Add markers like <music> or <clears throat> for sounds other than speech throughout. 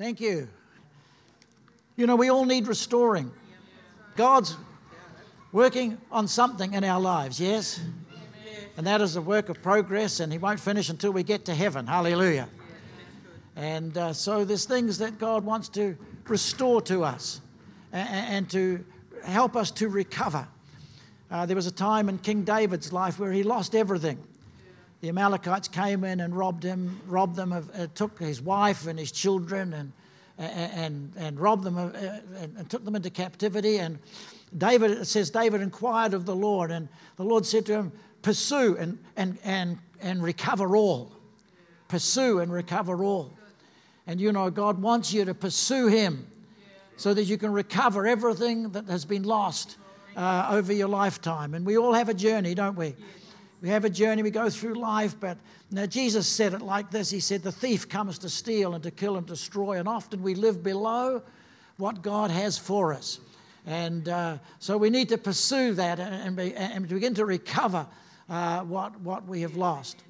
Thank you. You know, we all need restoring. God's working on something in our lives, yes? And that is a work of progress, and He won't finish until we get to heaven. Hallelujah. And uh, so there's things that God wants to restore to us and, and to help us to recover. Uh, there was a time in King David's life where he lost everything. The Amalekites came in and robbed him, robbed them of, uh, took his wife and his children and, and, and robbed them of, uh, and, took them into captivity. And David, it says, David inquired of the Lord, and the Lord said to him, Pursue and, and, and, and recover all. Pursue and recover all. And you know, God wants you to pursue Him so that you can recover everything that has been lost uh, over your lifetime. And we all have a journey, don't we? We have a journey, we go through life, but now Jesus said it like this He said, The thief comes to steal and to kill and destroy, and often we live below what God has for us. And uh, so we need to pursue that and, be, and begin to recover uh, what, what we have lost.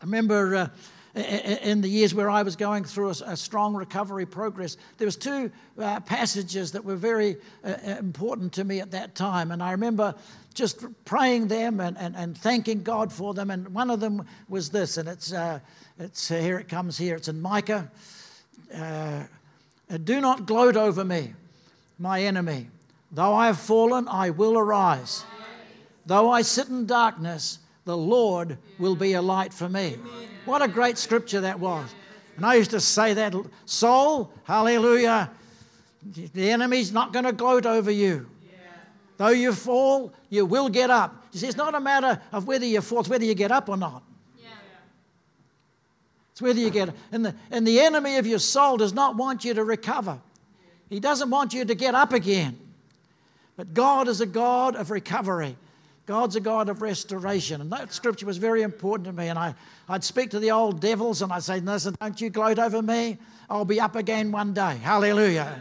I remember uh, in the years where I was going through a, strong recovery progress, there was two uh, passages that were very uh, uh, important to me at that time. And I remember just praying them and, and, and thanking God for them. And one of them was this, and it's, uh, it's uh, here it comes here. It's in Micah. Uh, Do not gloat over me, my enemy. Though I have fallen, I will arise. Though I sit in darkness, the Lord will be a light for me. What a great scripture that was. And I used to say that, soul, hallelujah, the enemy's not going to gloat over you. Though you fall, you will get up. You see, it's not a matter of whether you fall, it's whether you get up or not. It's whether you get and the, and the enemy of your soul does not want you to recover. He doesn't want you to get up again. But God is a God of recovery. God's a God of restoration. And that scripture was very important to me. And I, I'd speak to the old devils and I'd say, Listen, don't you gloat over me. I'll be up again one day. Hallelujah.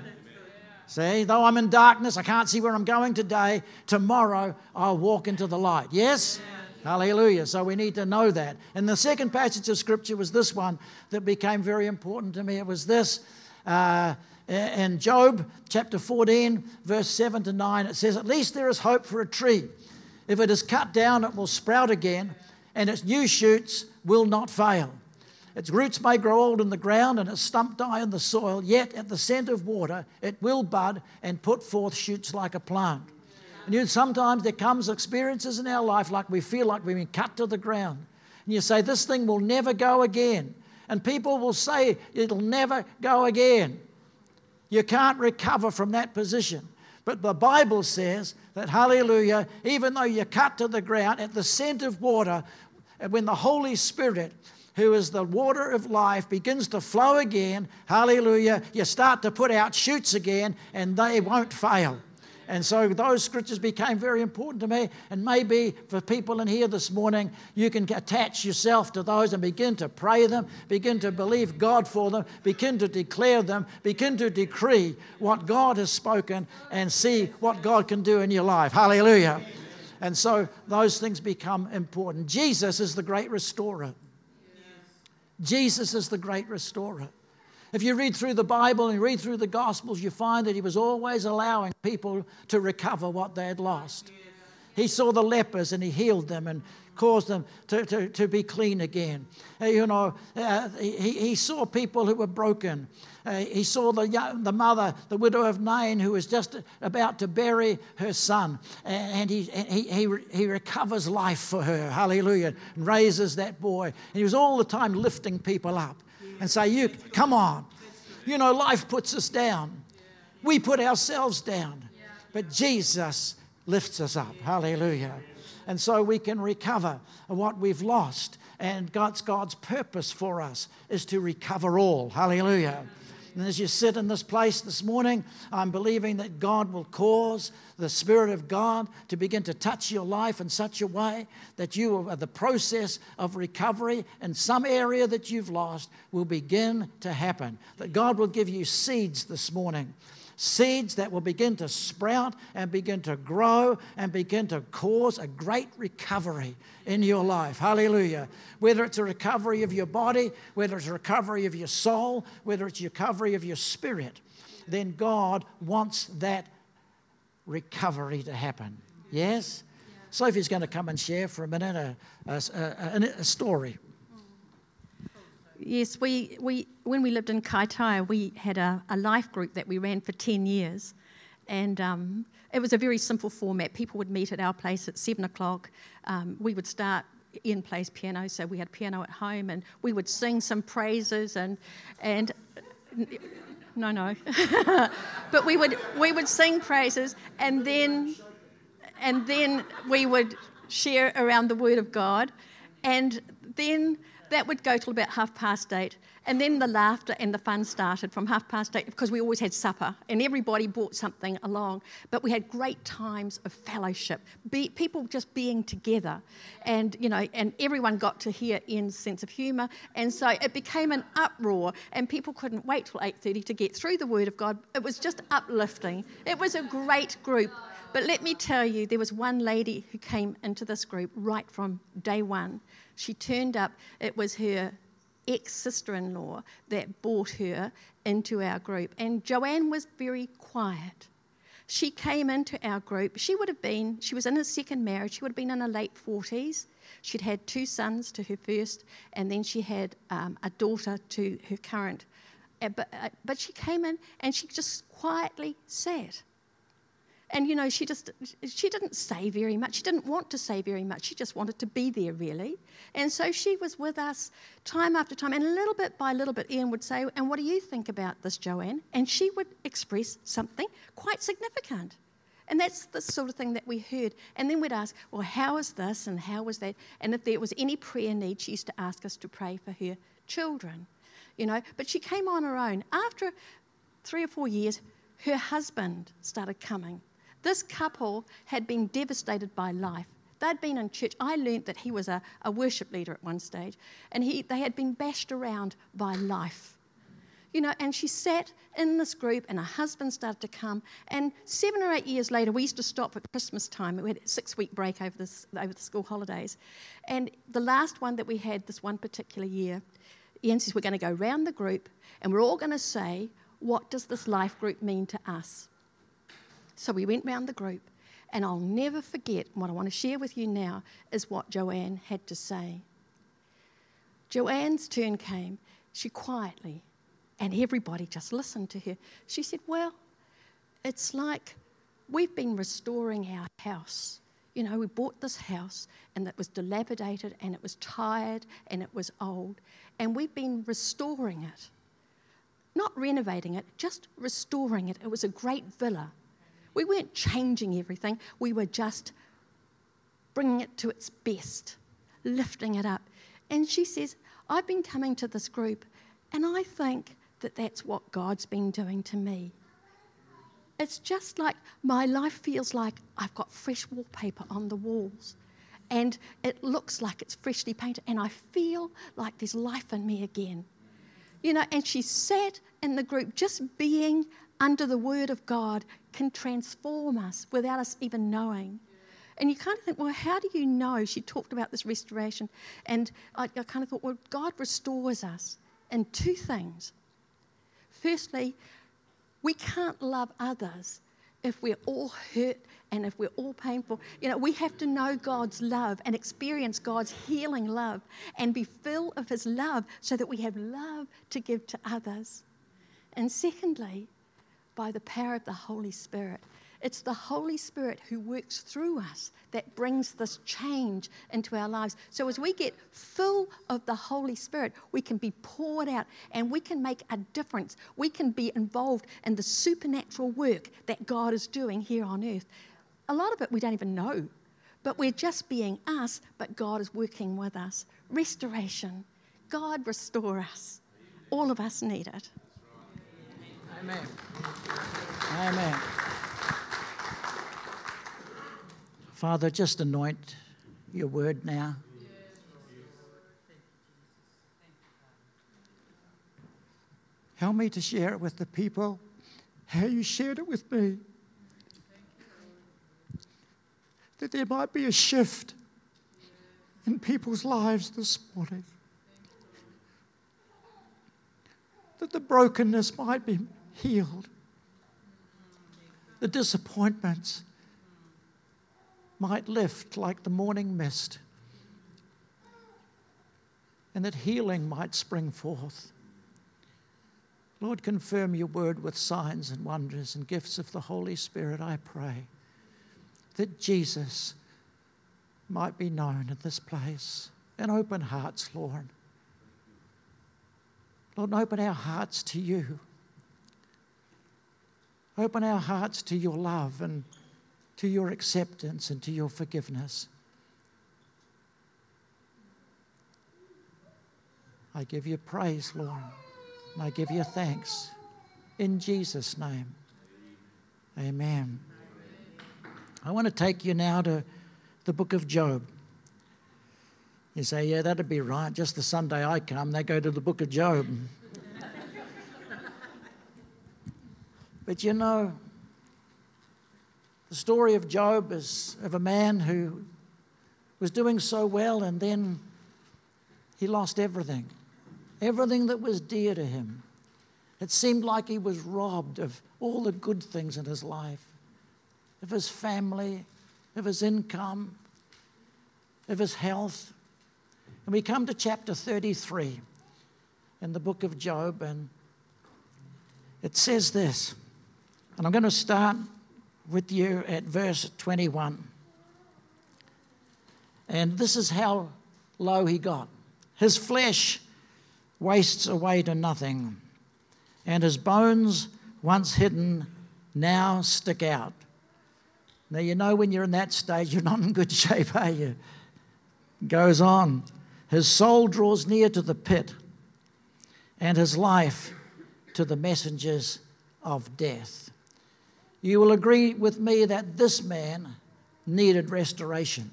See, though I'm in darkness, I can't see where I'm going today. Tomorrow, I'll walk into the light. Yes? Hallelujah. So we need to know that. And the second passage of scripture was this one that became very important to me. It was this. Uh, in Job chapter 14, verse 7 to 9, it says, At least there is hope for a tree if it is cut down, it will sprout again, and its new shoots will not fail. Its roots may grow old in the ground and its stump die in the soil, yet at the scent of water it will bud and put forth shoots like a plant. And you sometimes there comes experiences in our life like we feel like we've been cut to the ground. And you say, This thing will never go again. And people will say, It'll never go again. You can't recover from that position. But the Bible says that, hallelujah, even though you're cut to the ground at the scent of water, when the Holy Spirit, who is the water of life, begins to flow again, hallelujah, you start to put out shoots again and they won't fail. And so those scriptures became very important to me. And maybe for people in here this morning, you can attach yourself to those and begin to pray them, begin to believe God for them, begin to declare them, begin to decree what God has spoken, and see what God can do in your life. Hallelujah. And so those things become important. Jesus is the great restorer. Jesus is the great restorer. If you read through the Bible and read through the Gospels, you find that he was always allowing people to recover what they had lost. He saw the lepers and he healed them and caused them to, to, to be clean again. Uh, you know, uh, he, he saw people who were broken. Uh, he saw the, young, the mother, the widow of Nain, who was just about to bury her son. And he, he, he, he recovers life for her, hallelujah, and raises that boy. And he was all the time lifting people up and say, You, come on. You know, life puts us down. We put ourselves down. But Jesus lifts us up. Hallelujah. And so we can recover what we've lost. And God's, God's purpose for us is to recover all. Hallelujah. And as you sit in this place this morning, I'm believing that God will cause the Spirit of God to begin to touch your life in such a way that you, are the process of recovery in some area that you've lost, will begin to happen. That God will give you seeds this morning seeds that will begin to sprout and begin to grow and begin to cause a great recovery in your life. Hallelujah. Whether it's a recovery of your body, whether it's a recovery of your soul, whether it's a recovery of your spirit, then God wants that recovery to happen. Yes? Sophie's going to come and share for a minute a, a, a, a story. Yes, we, we, when we lived in Kaitaia, we had a, a life group that we ran for 10 years. And um, it was a very simple format. People would meet at our place at 7 o'clock. Um, we would start in place piano, so we had piano at home, and we would sing some praises and, and no, no. <laughs> but we would, we would sing praises, and then, and then we would share around the Word of God. And then that would go till about half past eight. And then the laughter and the fun started from half past eight because we always had supper and everybody brought something along. But we had great times of fellowship, be, people just being together. And, you know, and everyone got to hear Ian's sense of humour. And so it became an uproar and people couldn't wait till 8.30 to get through the Word of God. It was just uplifting. It was a great group. But let me tell you, there was one lady who came into this group right from day one. She turned up, it was her ex sister in law that brought her into our group. And Joanne was very quiet. She came into our group. She would have been, she was in her second marriage, she would have been in her late 40s. She'd had two sons to her first, and then she had um, a daughter to her current. Uh, but, uh, but she came in and she just quietly sat. And you know, she just she didn't say very much. She didn't want to say very much. She just wanted to be there really. And so she was with us time after time. And a little bit by little bit, Ian would say, And what do you think about this, Joanne? And she would express something quite significant. And that's the sort of thing that we heard. And then we'd ask, Well, how is this and how was that? And if there was any prayer need, she used to ask us to pray for her children. You know, but she came on her own. After three or four years, her husband started coming this couple had been devastated by life. They'd been in church. I learnt that he was a, a worship leader at one stage, and he, they had been bashed around by life. You know, and she sat in this group, and her husband started to come. And seven or eight years later, we used to stop at Christmas time. We had a six week break over, this, over the school holidays. And the last one that we had this one particular year, Ian says, We're going to go round the group, and we're all going to say, What does this life group mean to us? So we went round the group, and I'll never forget what I want to share with you now is what Joanne had to say. Joanne's turn came. She quietly, and everybody just listened to her. She said, Well, it's like we've been restoring our house. You know, we bought this house and it was dilapidated and it was tired and it was old, and we've been restoring it. Not renovating it, just restoring it. It was a great villa. We weren't changing everything, we were just bringing it to its best, lifting it up. And she says, I've been coming to this group, and I think that that's what God's been doing to me. It's just like my life feels like I've got fresh wallpaper on the walls and it looks like it's freshly painted, and I feel like there's life in me again. You know, and she sat in the group just being under the Word of God can transform us without us even knowing. And you kind of think, well, how do you know? She talked about this restoration. And I, I kind of thought, well, God restores us in two things. Firstly, we can't love others if we're all hurt and if we're all painful. You know, we have to know God's love and experience God's healing love and be filled of His love so that we have love to give to others. And secondly, by the power of the Holy Spirit. It's the Holy Spirit who works through us that brings this change into our lives. So, as we get full of the Holy Spirit, we can be poured out and we can make a difference. We can be involved in the supernatural work that God is doing here on earth. A lot of it we don't even know, but we're just being us, but God is working with us. Restoration. God restore us. All of us need it. Amen. Amen. Father, just anoint your word now. Help me to share it with the people. how you shared it with me. That there might be a shift in people's lives this morning. That the brokenness might be healed. The disappointments might lift like the morning mist. And that healing might spring forth. Lord, confirm your word with signs and wonders and gifts of the Holy Spirit, I pray. That Jesus might be known in this place. And open hearts, Lord. Lord, open our hearts to you. Open our hearts to your love and to your acceptance and to your forgiveness. I give you praise, Lord. And I give you thanks. In Jesus' name. Amen. I want to take you now to the book of Job. You say, yeah, that'd be right. Just the Sunday I come, they go to the book of Job. But you know, the story of Job is of a man who was doing so well and then he lost everything, everything that was dear to him. It seemed like he was robbed of all the good things in his life, of his family, of his income, of his health. And we come to chapter 33 in the book of Job, and it says this. And I'm going to start with you at verse 21. And this is how low he got. His flesh wastes away to nothing, and his bones, once hidden, now stick out. Now, you know when you're in that stage, you're not in good <laughs> shape, are you? Goes on. His soul draws near to the pit, and his life to the messengers of death. You will agree with me that this man needed restoration.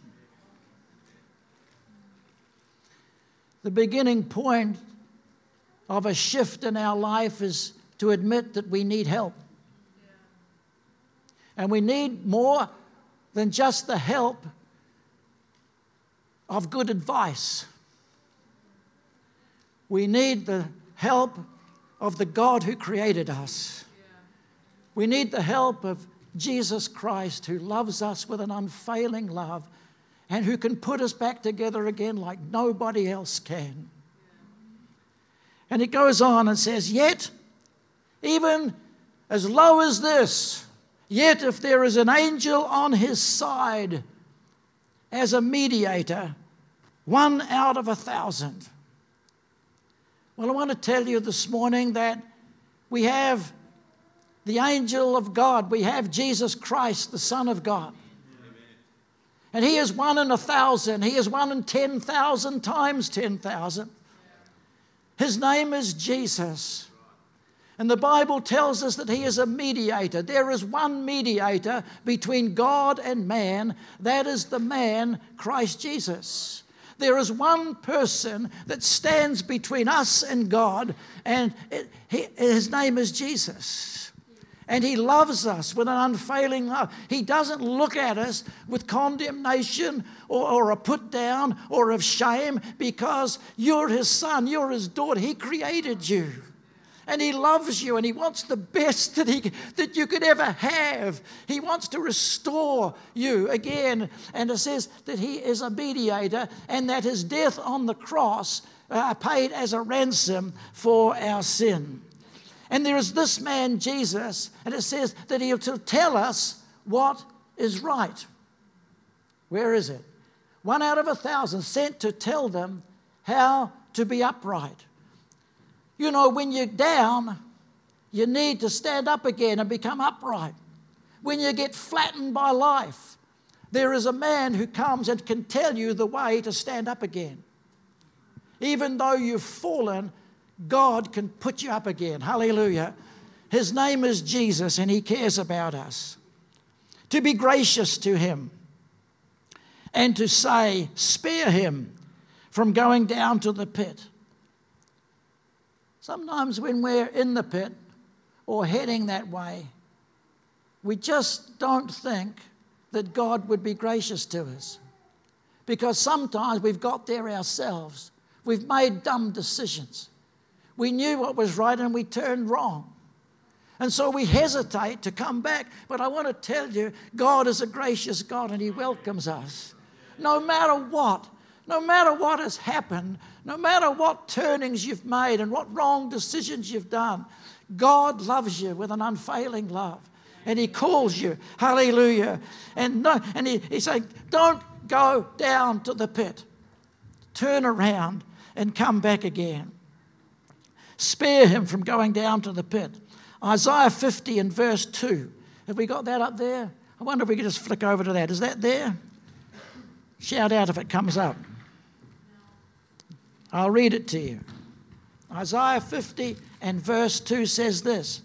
The beginning point of a shift in our life is to admit that we need help. And we need more than just the help of good advice. We need the help of the God who created us. We need the help of Jesus Christ who loves us with an unfailing love and who can put us back together again like nobody else can. And it goes on and says, Yet, even as low as this, yet if there is an angel on his side as a mediator, one out of a thousand. Well, I want to tell you this morning that we have the angel of God, we have Jesus Christ, the Son of God. And he is one in a thousand, he is one in 10,000 times 10,000. His name is Jesus. And the Bible tells us that he is a mediator. There is one mediator between God and man, that is the man, Christ Jesus. There is one person that stands between us and God, and it, he, his name is Jesus. And he loves us with an unfailing love. He doesn't look at us with condemnation or, or, a put down or of shame because you're his son, you're his daughter. He created you. And he loves you and he wants the best that, he, that you could ever have. He wants to restore you again. And it says that he is a mediator and that his death on the cross uh, paid as a ransom for our sin. And there is this man, Jesus, and it says that he'll tell us what is right. Where is it? One out of a thousand sent to tell them how to be upright. You know, when you're down, you need to stand up again and become upright. When you get flattened by life, there is a man who comes and can tell you the way to stand up again. Even though you've fallen, God can put you up again. Hallelujah. His name is Jesus and He cares about us. To be gracious to Him and to say, spare Him from going down to the pit. Sometimes when we're in the pit, or heading that way, we just don't think that God would be gracious to us. Because sometimes we've got there ourselves. We've made dumb decisions. We knew what was right and we turned wrong. And so we hesitate to come back. But I want to tell you, God is a gracious God and He welcomes us. No matter what, no matter what has happened, no matter what turnings you've made and what wrong decisions you've done, God loves you with an unfailing love. And He calls you. Hallelujah. And, no, and he, He's saying, don't go down to the pit. Turn around and come back again. Spare him from going down to the pit. Isaiah 50 and verse 2. Have we got that up there? I wonder if we could just flick over to that. Is that there? Shout out if it comes up. I'll read it to you. Isaiah 50 and verse 2 says this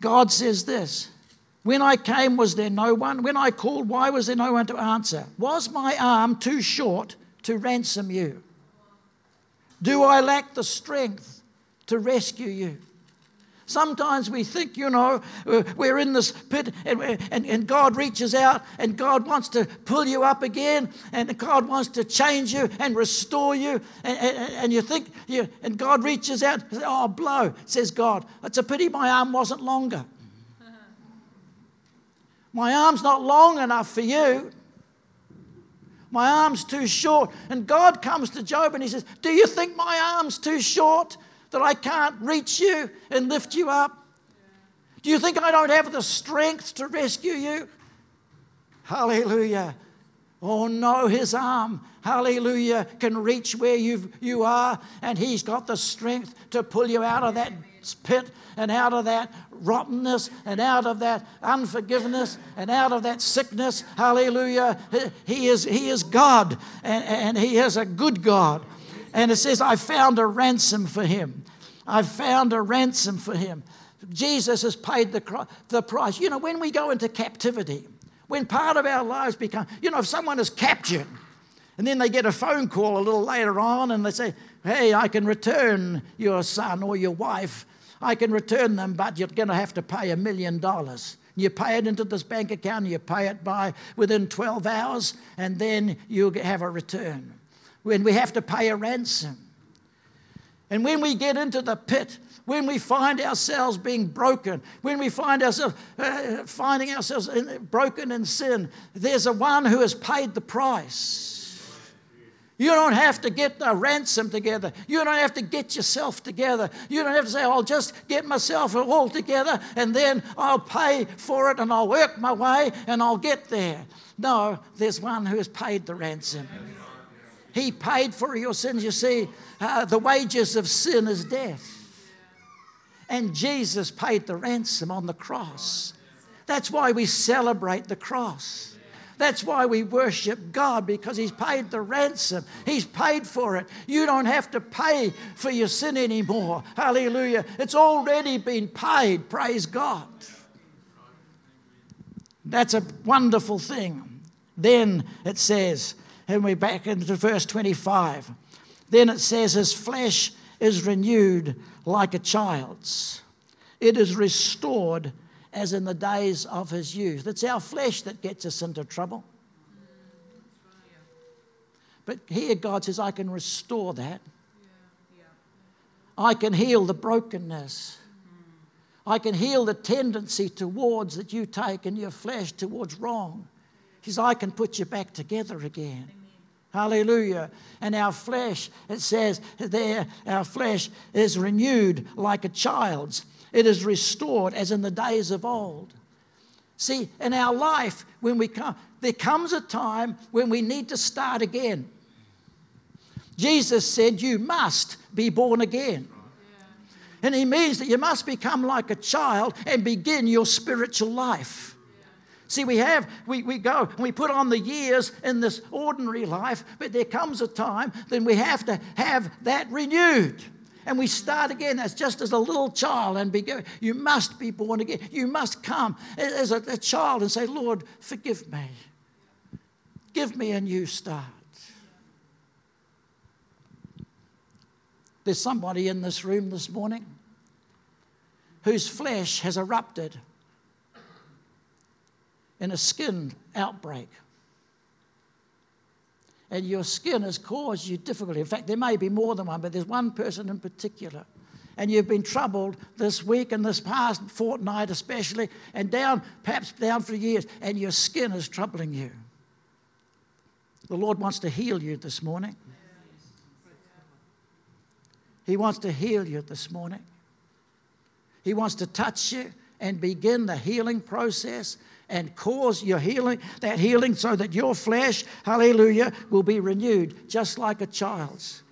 God says this When I came, was there no one? When I called, why was there no one to answer? Was my arm too short to ransom you? Do I lack the strength to rescue you? Sometimes we think, you know, uh, we're in this pit and, and, and God reaches out and God wants to pull you up again and God wants to change you and restore you. And, and, and you think, you, and God reaches out, oh, blow, says God. It's a pity my arm wasn't longer. My arm's not long enough for you. My arm's too short. And God comes to Job and he says, Do you think my arm's too short? that I can't reach you and lift you up? Do you think I don't have the strength to rescue you? Hallelujah. Oh no, his arm, hallelujah, can reach where you you are, and he's got the strength to pull you out of that pit and out of that rottenness and out of that unforgiveness and out of that sickness. Hallelujah. He is, he is God, and, and he is a good God. And it says, I found a ransom for him. I found a ransom for him. Jesus has paid the, the price. You know, when we go into captivity, when part of our lives become, you know, if someone is captured and then they get a phone call a little later on and they say, hey, I can return your son or your wife. I can return them, but you're going to have to pay a million dollars. You pay it into this bank account, you pay it by within 12 hours, and then you have a return when we have to pay a ransom. And when we get into the pit, when we find ourselves being broken, when we find ourselves uh, finding ourselves in, broken in sin, there's a one who has paid the price. You don't have to get the ransom together. You don't have to get yourself together. You don't have to say, I'll just get myself all together and then I'll pay for it and I'll work my way and I'll get there. No, there's one who has paid the ransom. He paid for your sins. You see, uh, the wages of sin is death. And Jesus paid the ransom on the cross. That's why we celebrate the cross. That's why we worship God because He's paid the ransom. He's paid for it. You don't have to pay for your sin anymore. Hallelujah. It's already been paid. Praise God. That's a wonderful thing. Then it says, and we're back into verse 25. Then it says, His flesh is renewed like a child's, it is restored as in the days of his youth. It's our flesh that gets us into trouble. But here God says, I can restore that. I can heal the brokenness. I can heal the tendency towards that you take in your flesh towards wrong. He says, I can put you back together again. Hallelujah. And our flesh, it says there, our flesh is renewed like a child's. It is restored as in the days of old. See, in our life, when we come, there comes a time when we need to start again. Jesus said, You must be born again. And he means that you must become like a child and begin your spiritual life. See, we have, we, we go and we put on the years in this ordinary life, but there comes a time then we have to have that renewed. And we start again. as just as a little child, and be, you must be born again. You must come as a, a child and say, Lord, forgive me. Give me a new start. There's somebody in this room this morning. whose flesh has erupted in a skin outbreak. And your skin has caused you difficulty. In fact, there may be more than one, but there's one person in particular. And you've been troubled this week and this past fortnight, especially, and down, perhaps down for years, and your skin is troubling you. The Lord wants to heal you this morning. He wants to heal you this morning. He wants to touch you and begin the healing process and cause your healing, that healing, so that your flesh, hallelujah, will be renewed just like a child's.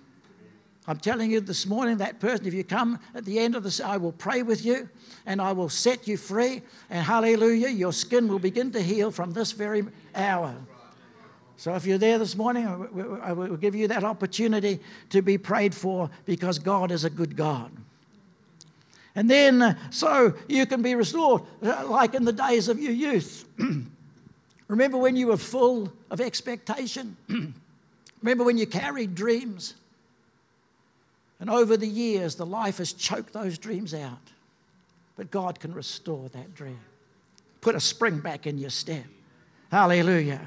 I'm telling you this morning, that person, if you come at the end of this, I will pray with you and I will set you free. And hallelujah, your skin will begin to heal from this very hour. So if you're there this morning, I will give you that opportunity to be prayed for because God is a good God. And then, uh, so you can be restored, uh, like in the days of your youth. <clears throat> Remember when you were full of expectation? <clears throat> Remember when you carried dreams? And over the years, the life has choked those dreams out. But God can restore that dream, put a spring back in your step. Hallelujah.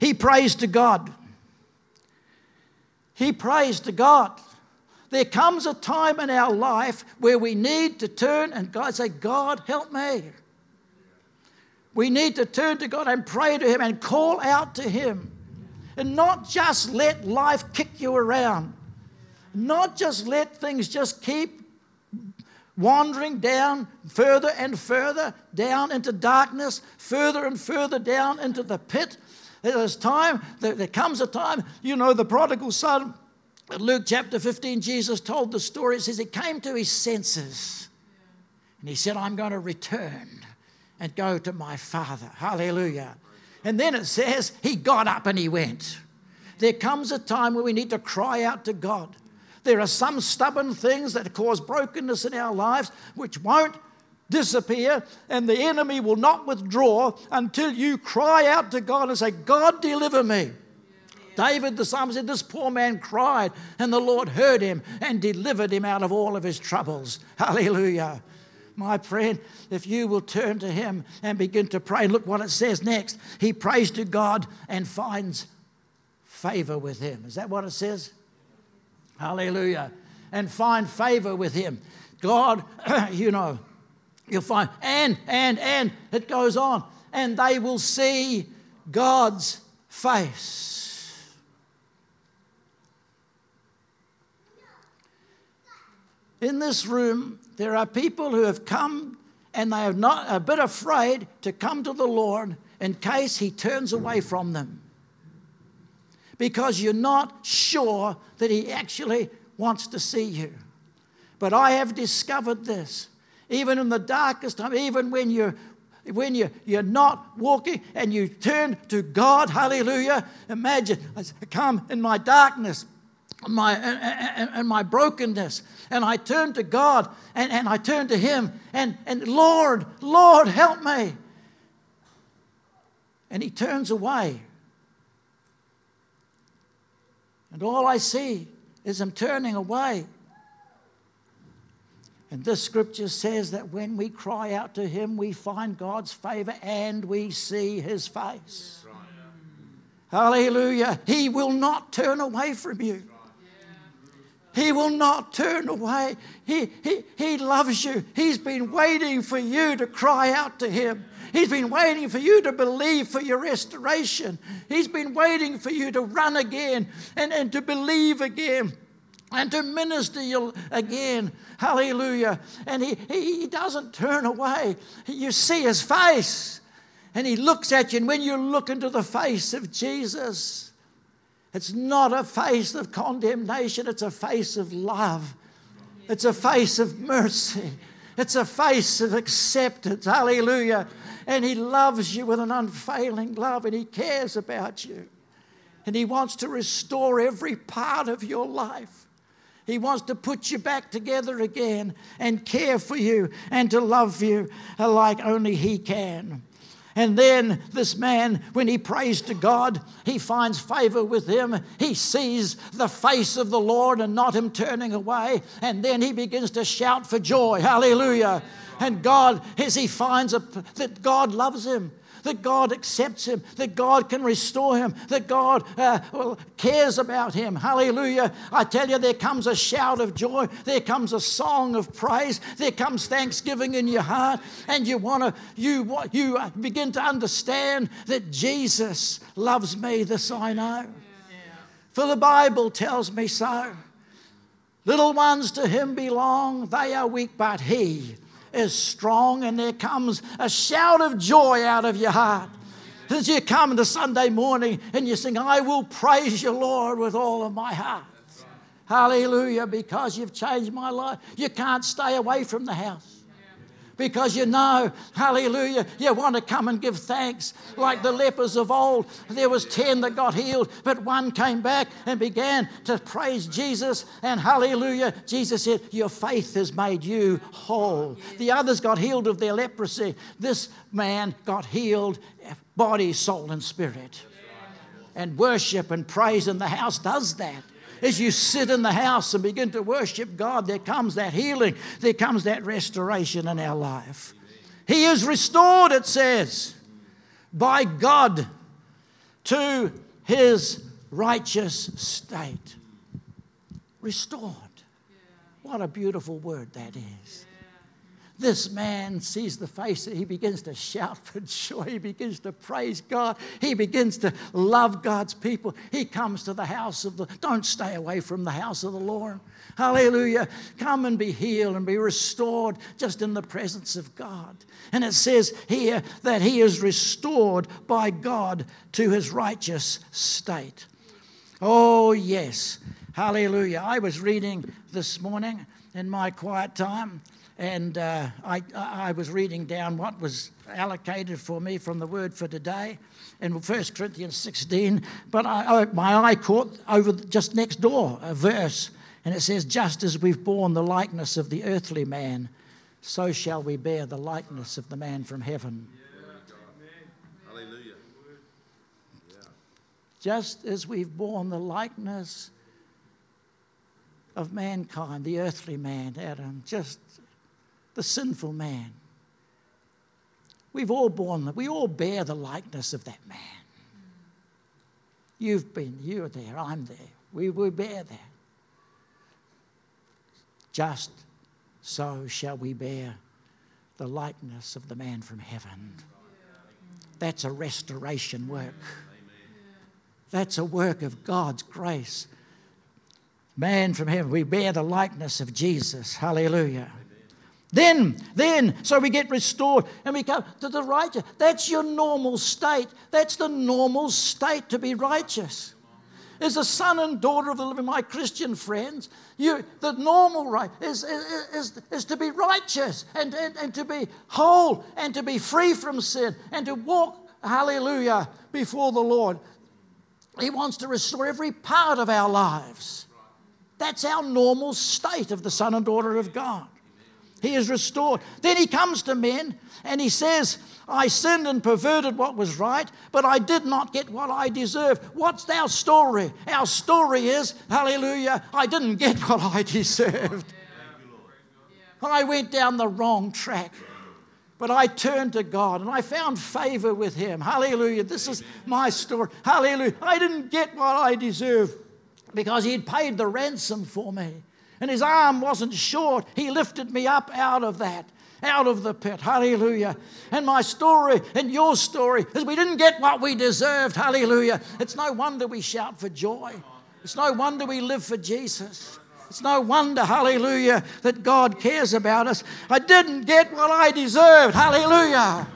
He prays to God. He prays to God. There comes a time in our life where we need to turn and God say, God, help me. We need to turn to God and pray to Him and call out to Him. And not just let life kick you around. Not just let things just keep wandering down further and further down into darkness, further and further down into the pit. There's time, there comes a time, you know, the prodigal son Luke chapter 15, Jesus told the story. It says he came to his senses and he said, I'm going to return and go to my Father. Hallelujah. And then it says he got up and he went. There comes a time where we need to cry out to God. There are some stubborn things that cause brokenness in our lives which won't disappear, and the enemy will not withdraw until you cry out to God and say, God, deliver me. David the psalmist said, This poor man cried, and the Lord heard him and delivered him out of all of his troubles. <laughs> Hallelujah. My friend, if you will turn to him and begin to pray, look what it says next. He prays to God and finds favor with him. Is that what it says? Hallelujah. And find favor with him. God, <clears throat> you know, you'll find, and, and, and, it goes on. And they will see God's face. In this room, there are people who have come and they are not a bit afraid to come to the Lord in case He turns away from them. Because you're not sure that He actually wants to see you. But I have discovered this. Even in the darkest time, even when you're when you, you're not walking and you turn to God, hallelujah. Imagine, I come in my darkness, my, and, and my brokenness. And I turned to God and, and I turned to Him and, and Lord, Lord, help me. And He turns away. And all I see is Him turning away. And this scripture says that when we cry out to Him, we find God's favor and we see His face. Hallelujah. He will not turn away from you. He will not turn away. He, he, he loves you. He's been waiting for you to cry out to Him. He's been waiting for you to believe for your restoration. He's been waiting for you to run again and, and to believe again and to minister you again. Hallelujah. And he, he, he doesn't turn away. You see his face and he looks at you. And when you look into the face of Jesus, it's not a face of condemnation, it's a face of love. It's a face of mercy. It's a face of acceptance. Hallelujah. And He loves you with an unfailing love and He cares about you. And He wants to restore every part of your life. He wants to put you back together again and care for you and to love you like only He can. And then this man, when he prays to God, he finds favor with him. He sees the face of the Lord and not him turning away. And then he begins to shout for joy. Hallelujah. And God, as he finds a, that God loves him, that God accepts him, that God can restore him, that God uh, cares about him. Hallelujah. I tell you, there comes a shout of joy, there comes a song of praise, there comes thanksgiving in your heart, and you want to, you, you uh, begin to understand that Jesus loves me, this I know. For the Bible tells me so. Little ones to him belong, they are weak, but he is strong, and there comes a shout of joy out of your heart. As you come to Sunday morning and you sing, I will praise you, Lord, with all of my heart. Hallelujah, because you've changed my life. You can't stay away from the house because you know, hallelujah, you want to come and give thanks. Like the lepers of old, there was 10 that got healed, but one came back and began to praise Jesus. And hallelujah, Jesus said, Your faith has made you whole. The others got healed of their leprosy. This man got healed body, soul, and spirit. And worship and praise in the house does that as you sit in the house and begin to worship God, there comes that healing, there comes that restoration in our life. He is restored, it says, by God to his righteous state. Restored. What a beautiful word that is. This man sees the face, he begins to shout for <laughs> joy. He begins to praise God. He begins to love God's people. He comes to the house of the, don't stay away from the house of the Lord. Hallelujah. Come and be healed and be restored just in the presence of God. And it says here that he is restored by God to his righteous state. Oh, yes. Hallelujah. I was reading this morning in my quiet time and uh, I, I was reading down what was allocated for me from the word for today in 1 Corinthians 16. But I, I, my eye caught over just next door a verse, and it says, Just as we've borne the likeness of the earthly man, so shall we bear the likeness of the man from heaven. Hallelujah. Just as we've borne the likeness of mankind, the earthly man, Adam, just the sinful man. We've all borne, that. we all bear the likeness of that man. You've been, you're there, I'm there. We, we bear that. Just so shall we bear the likeness of the man from heaven. That's a restoration work. That's a work of God's grace. Man from heaven, we bear the likeness of Jesus. Hallelujah. Then, then, so we get restored and we come to the righteous. That's your normal state. That's the normal state to be righteous. As a son and daughter of the living, my Christian friends, you, the normal right is, is, is, is to be righteous and, and, and to be whole and to be free from sin and to walk, hallelujah, before the Lord. He wants to restore every part of our lives. That's our normal state of the son and daughter of God. He is restored. Then he comes to men and he says, I sinned and perverted what was right, but I did not get what I deserved. What's our story? Our story is, hallelujah, I didn't get <laughs> what I deserved. I went down the wrong track. But I turned to God and I found favor with Him. Hallelujah. This is my story. Hallelujah. I didn't get what I deserved because He paid the ransom for me and his arm wasn't short. He lifted me up out of that, out of the pit. Hallelujah. And my story and your story is we didn't get what we deserved. Hallelujah. It's no wonder we shout for joy. It's no wonder we live for Jesus. It's no wonder, hallelujah, that God cares about us. I didn't get what I deserved. Hallelujah.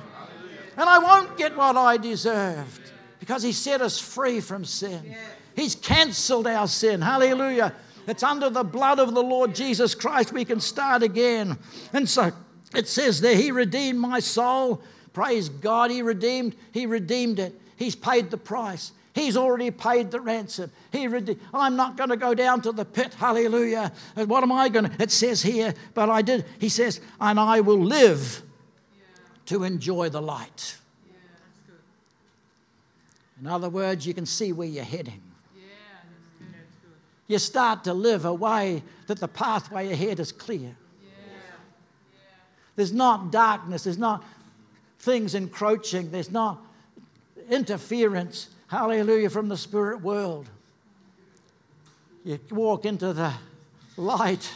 And I won't get what I deserved because He set us free from sin. He's cancelled our sin. Hallelujah. It's under the blood of the Lord Jesus Christ we can start again. And so it says there, He redeemed my soul. Praise God, He redeemed, He redeemed it. He's paid the price. He's already paid the ransom. He rede- I'm not going to go down to the pit. Hallelujah. And what am I going to? It says here, but I did. He says, and I will live to enjoy the light. In other words, you can see where you're heading. You start to live a way that the pathway ahead is clear. There's not darkness, there's not things encroaching, there's not interference, hallelujah, from the spirit world. You walk into the light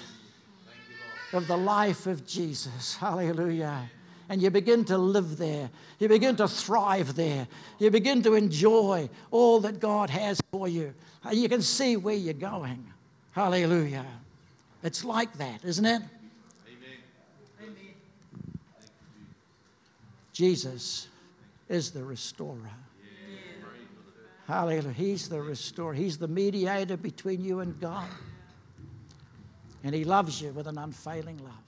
of the life of Jesus, hallelujah. And you begin to live there. You begin to thrive there. You begin to enjoy all that God has for you. Uh, you can see where you're going. Hallelujah. It's like that, isn't it? Amen. Jesus is the restorer. Hallelujah. He's the restorer. He's the mediator between you and God. And He loves you with an unfailing love.